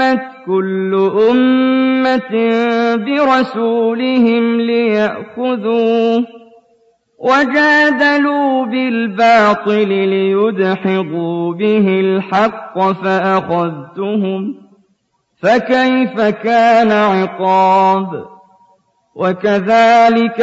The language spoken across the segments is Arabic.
وهمت كل أمة برسولهم ليأخذوه وجادلوا بالباطل ليدحضوا به الحق فأخذتهم فكيف كان عقاب وكذلك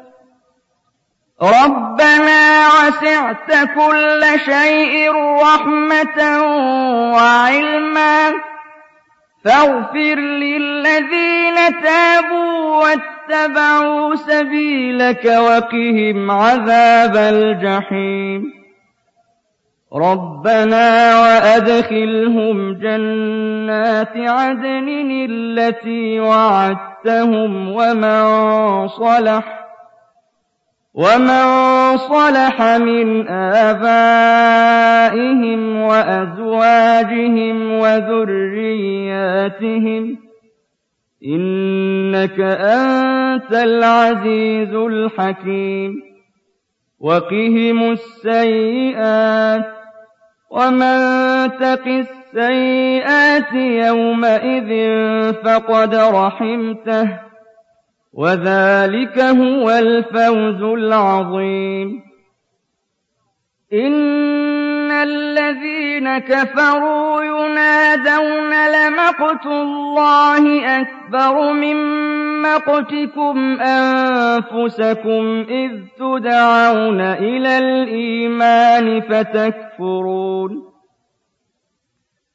ربنا وسعت كل شيء رحمة وعلما. فاغفر للذين تابوا واتبعوا سبيلك وقهم عذاب الجحيم. ربنا وأدخلهم جنات عدن التي وعدتهم ومن صلح. ومن صلح من آبائهم وأزواجهم وذرياتهم إنك أنت العزيز الحكيم وقهم السيئات ومن تق السيئات يومئذ فقد رحمته وذلك هو الفوز العظيم. إن الذين كفروا ينادون لمقت الله أكبر من مقتكم أنفسكم إذ تدعون إلى الإيمان فتكفرون.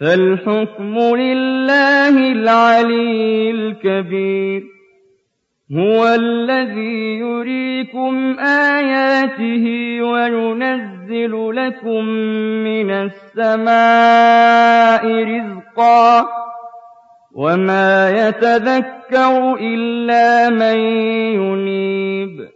فالحكم لله العلي الكبير. هو الذي يريكم آياته وينزل لكم من السماء رزقا وما يتذكر إلا من ينيب.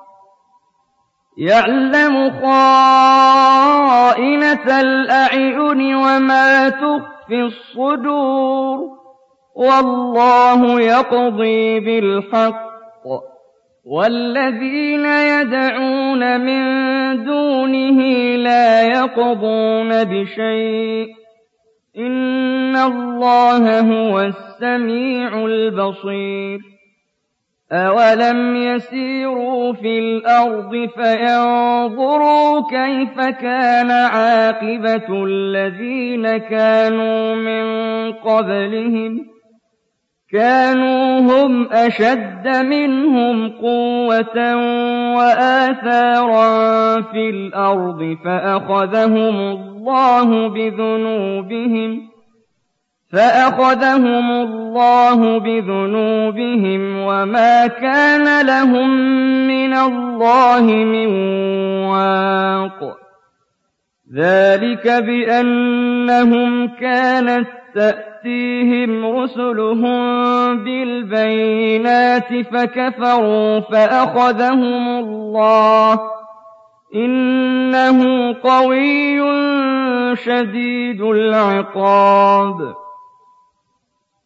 يعلم خائنة الأعين وما تخفي الصدور والله يقضي بالحق والذين يدعون من دونه لا يقضون بشيء إن الله هو السميع البصير أولم يسيروا في الأرض فينظروا كيف كان عاقبة الذين كانوا من قبلهم كانوا هم أشد منهم قوة وآثارا في الأرض فأخذهم الله بذنوبهم فأخذهم الله بذنوبهم وما كان لهم من الله من واق. ذلك بأنهم كانت تأتيهم رسلهم بالبينات فكفروا فأخذهم الله. إنه قوي شديد العقاب.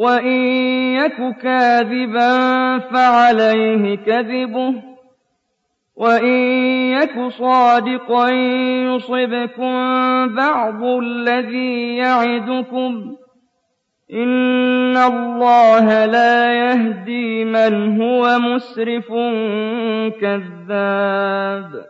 وَإِن يَكُ كَاذِبًا فَعَلَيْهِ كَذِبُهُ ۖ وَإِن يَكُ صَادِقًا يُصِبْكُم بَعْضُ الَّذِي يَعِدُكُمْ ۖ إِنَّ اللَّهَ لَا يَهْدِي مَنْ هُوَ مُسْرِفٌ كَذَّابٌ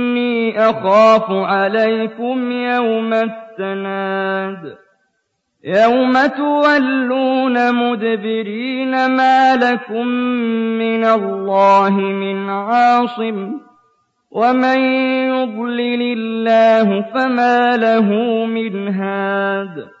إِنِّي أَخَافُ عَلَيْكُمْ يَوْمَ التَّنَادِ. يَوْمَ تُوَلُّونَ مُدْبِرِينَ مَا لَكُم مِّنَ اللَّهِ مِنْ عَاصِمٍ. وَمَن يُضْلِلِ اللَّهُ فَمَا لَهُ مِنْ هَادٍ.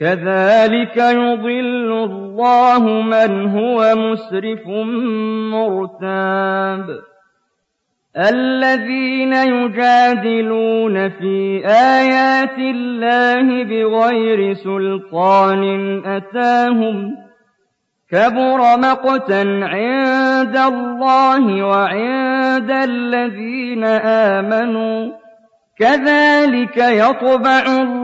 كَذَٰلِكَ يُضِلُّ اللَّهُ مَنْ هُوَ مُسْرِفٌ مُّرْتَابٌ. الَّذِينَ يُجَادِلُونَ فِي آيَاتِ اللَّهِ بِغَيْرِ سُلْطَانٍ أَتَاهُمْ كَبُرَ مَقْتًا عِندَ اللَّهِ وَعِندَ الَّذِينَ آمَنُوا ۚ كَذَٰلِكَ يَطْبَعُ اللَّهُ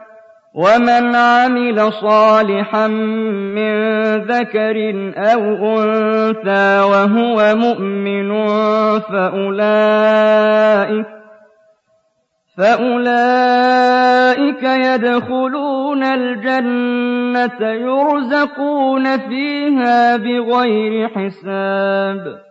وَمَنْ عَمِلَ صَالِحًا مِّن ذَكَرٍ أَوْ أُنثَىٰ وَهُوَ مُؤْمِنٌ فَأُولَٰئِكَ يَدْخُلُونَ الْجَنَّةَ يُرْزَقُونَ فِيهَا بِغَيْرِ حِسَابٍ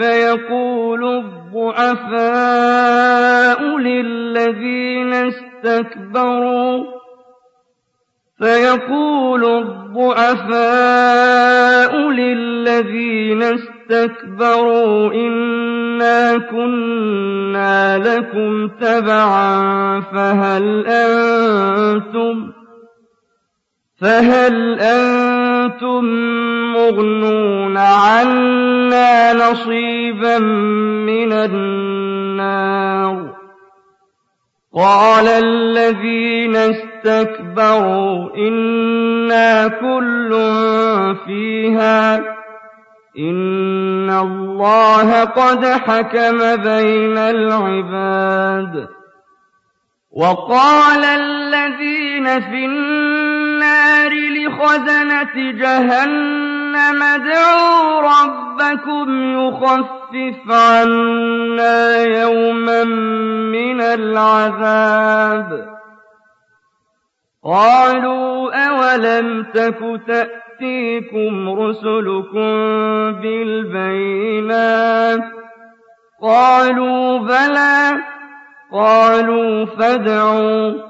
فَيَقُولُ الضُّعَفَاءُ لِلَّذِينَ اسْتَكْبَرُوا فيقول الضعفاء للذين استكبروا إنا كنا لكم تبعا فهل أنتم فهل أنتم مغنون عنا نصيبا من النار. قال الذين اسْتَكْبَرُوا إِنَّا كُلٌّ فِيهَا إِنَّ اللَّهَ قَدْ حَكَمَ بَيْنَ الْعِبَادِ. وَقَالَ الَّذِينَ فِي النَّارِ لِخَزَنَةِ جَهَنَّمَ. ادْعُوا رَبَّكُمْ يُخَفِّفْ عَنَّا يَوْمًا مِّنَ الْعَذَابِ. قالوا أولم تك تأتيكم رسلكم بالبينات؟ قالوا بلى. قالوا فادعوا.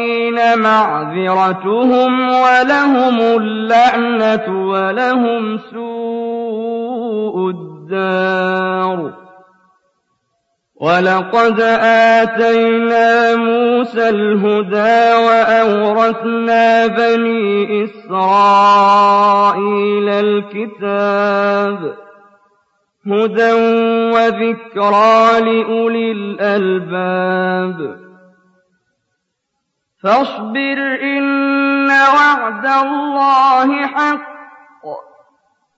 مَعْذِرَتُهُمْ وَلَهُمُ اللَّعْنَةُ وَلَهُمْ سُوءُ الدَّارِ. وَلَقَدْ آتَيْنَا مُوسَى الْهُدَىٰ وَأَوْرَثْنَا بَنِي إِسْرَائِيلَ الْكِتَابَ هُدًى وَذِكْرَىٰ لِأُولِي الْأَلْبَابِ. فَاصْبِرْ إِنَّ وَعْدَ اللَّهِ حَقٌّ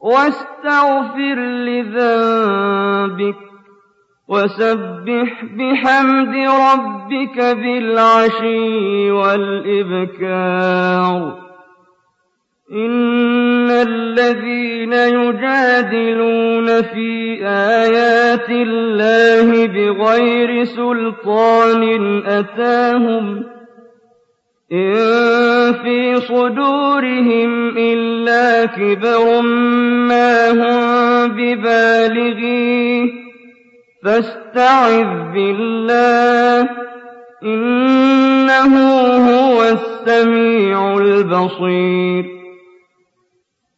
وَاسْتَغْفِرْ لِذَنبِكَ وسبح بحمد ربك بالعشي والإبكار. إن الذين يجادلون في آيات الله بغير سلطان أتاهم إن في صدورهم إلا كبر ما هم ببالغيه. فاستعذ بالله إنه هو السميع البصير.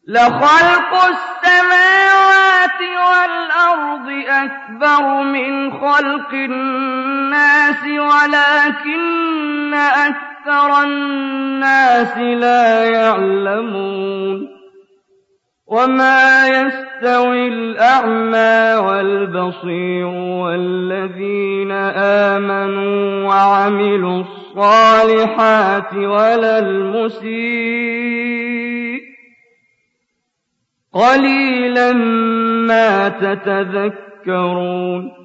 لخلق السماوات والأرض أكبر من خلق الناس ولكن أكثر الناس لا يعلمون وما يستوي الأعمى والبصير والذين آمنوا وعملوا الصالحات ولا المسيء قليلا ما تتذكرون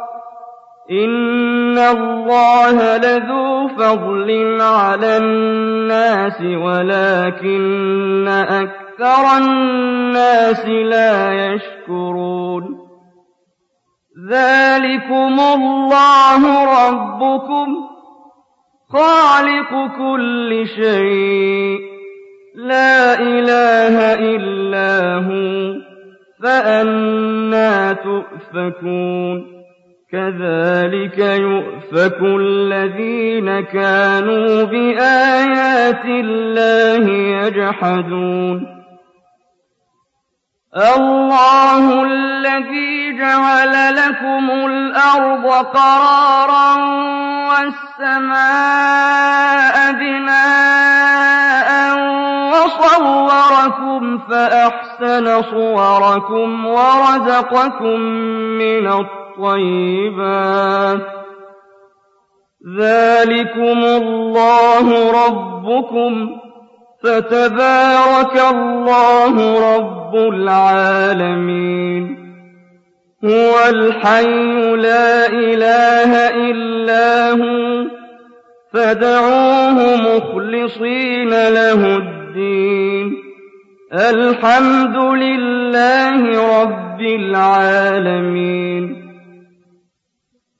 إِنَّ اللَّهَ لَذُو فَضْلٍ عَلَى النَّاسِ وَلَٰكِنَّ أَكْثَرَ النَّاسِ لَا يَشْكُرُونَ. ذَٰلِكُمُ اللَّهُ رَبُّكُمْ خالق كل شيء. لا إله إلا هو فأنا تؤفكون. كذلك يؤفك الذين كانوا بآيات الله يجحدون. الله الذي جعل لكم الأرض قرارا والسماء بناء وصوركم فأحسن صوركم ورزقكم من الطيبات ذلكم الله ربكم فتبارك الله رب العالمين. هو الحي لا إله إلا هو فادعوه مخلصين له الدين. الحمد لله رب العالمين.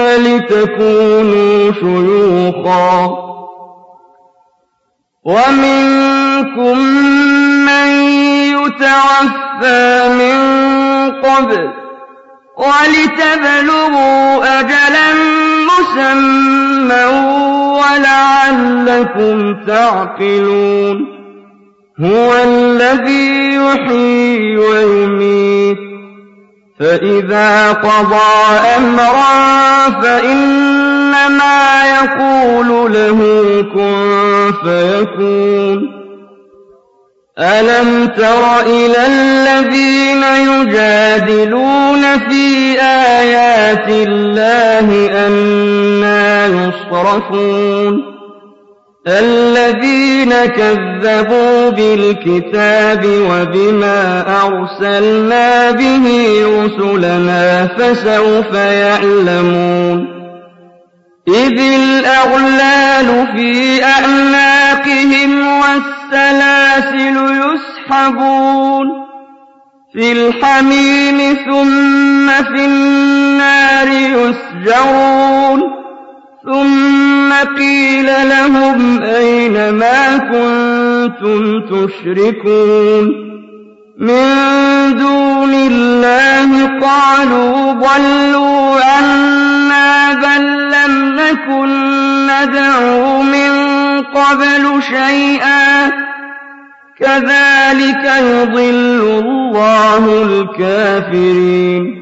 لِتَكُونُوا شُيُوخًا. وَمِنكُم مَّن يُتَوَفَّىٰ مِن قَبْلُ وَلِتَبْلُغُوا أَجَلًا مُّسَمًّى وَلَعَلَّكُمْ تَعْقِلُونَ. هُوَ الَّذِي يُحْيِي وَيُمِيتُ. فَإِذَا قَضَىٰ أَمْرًا فَإِنَّمَا يَقُولُ لَهُ كُن فَيَكُونُ. أَلَمْ تَرَ إِلَى الَّذِينَ يُجَادِلُونَ فِي آيَاتِ اللَّهِ أَنَّىٰ يُصْرَفُونَ؟ الَّذِينَ كَذَّبُوا بِالْكِتَابِ وَبِمَا أَرْسَلْنَا بِهِ رُسُلَنَا فَسَوْفَ يَعْلَمُونَ إِذِ الْأَغْلَالُ فِي أَعْنَاقِهِمْ وَالسَّلَاسِلُ يُسْحَبُونَ فِي الْحَمِيمِ ثُمَّ فِي النَّارِ يُسْجَرُونَ تُشْرِكُونَ. مِن دُونِ اللَّهِ قَالُوا ضَلُّوا عَنَّا بَل لَّمْ نَكُن نَّدْعُو مِن قَبْلُ شَيْئًا ۚ. كَذَٰلِكَ يُضِلُّ اللَّهُ الْكَافِرِينَ.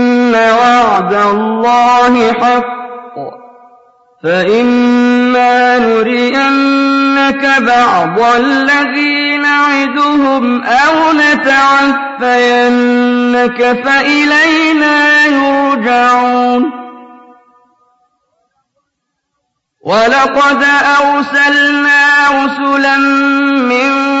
وعد الله حق. فإما نرينك بعض الذي نعدهم أو نتعفينك فإلينا يرجعون. وَلَقَدْ أَرْسَلْنَا رُسُلًا مِّن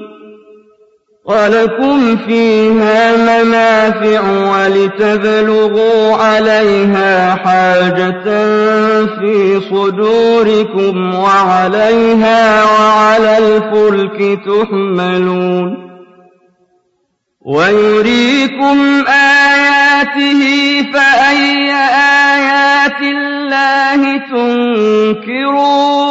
وَلَكُمْ فِيهَا مَنَافِعُ وَلِتَبْلُغُوا عَلَيْهَا حَاجَةً فِي صُدُورِكُمْ وَعَلَيْهَا وَعَلَى الْفُلْكِ تُحْمَلُونَ وَيُرِيكُمْ آيَاتِهِ فَأَيَّ آيَاتِ اللَّهِ تُنكِرُونَ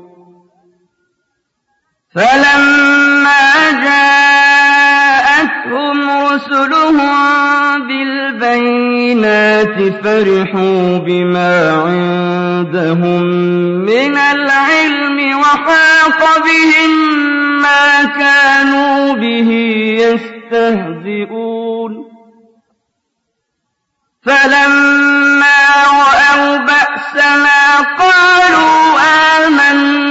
فَلَمَّا جَاءَتْهُمْ رُسُلُهُم بِالْبَيِّنَاتِ فَرِحُوا بِمَا عِندَهُم مِّنَ الْعِلْمِ وَحَاقَ بِهِم مَّا كَانُوا بِهِ يَسْتَهْزِئُونَ فَلَمَّا رَأَوْا بَأْسَنَا قَالُوا آمَنَّا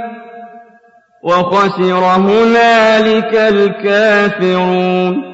وَخَسِرَ هُنَالِكَ الْكَافِرُونَ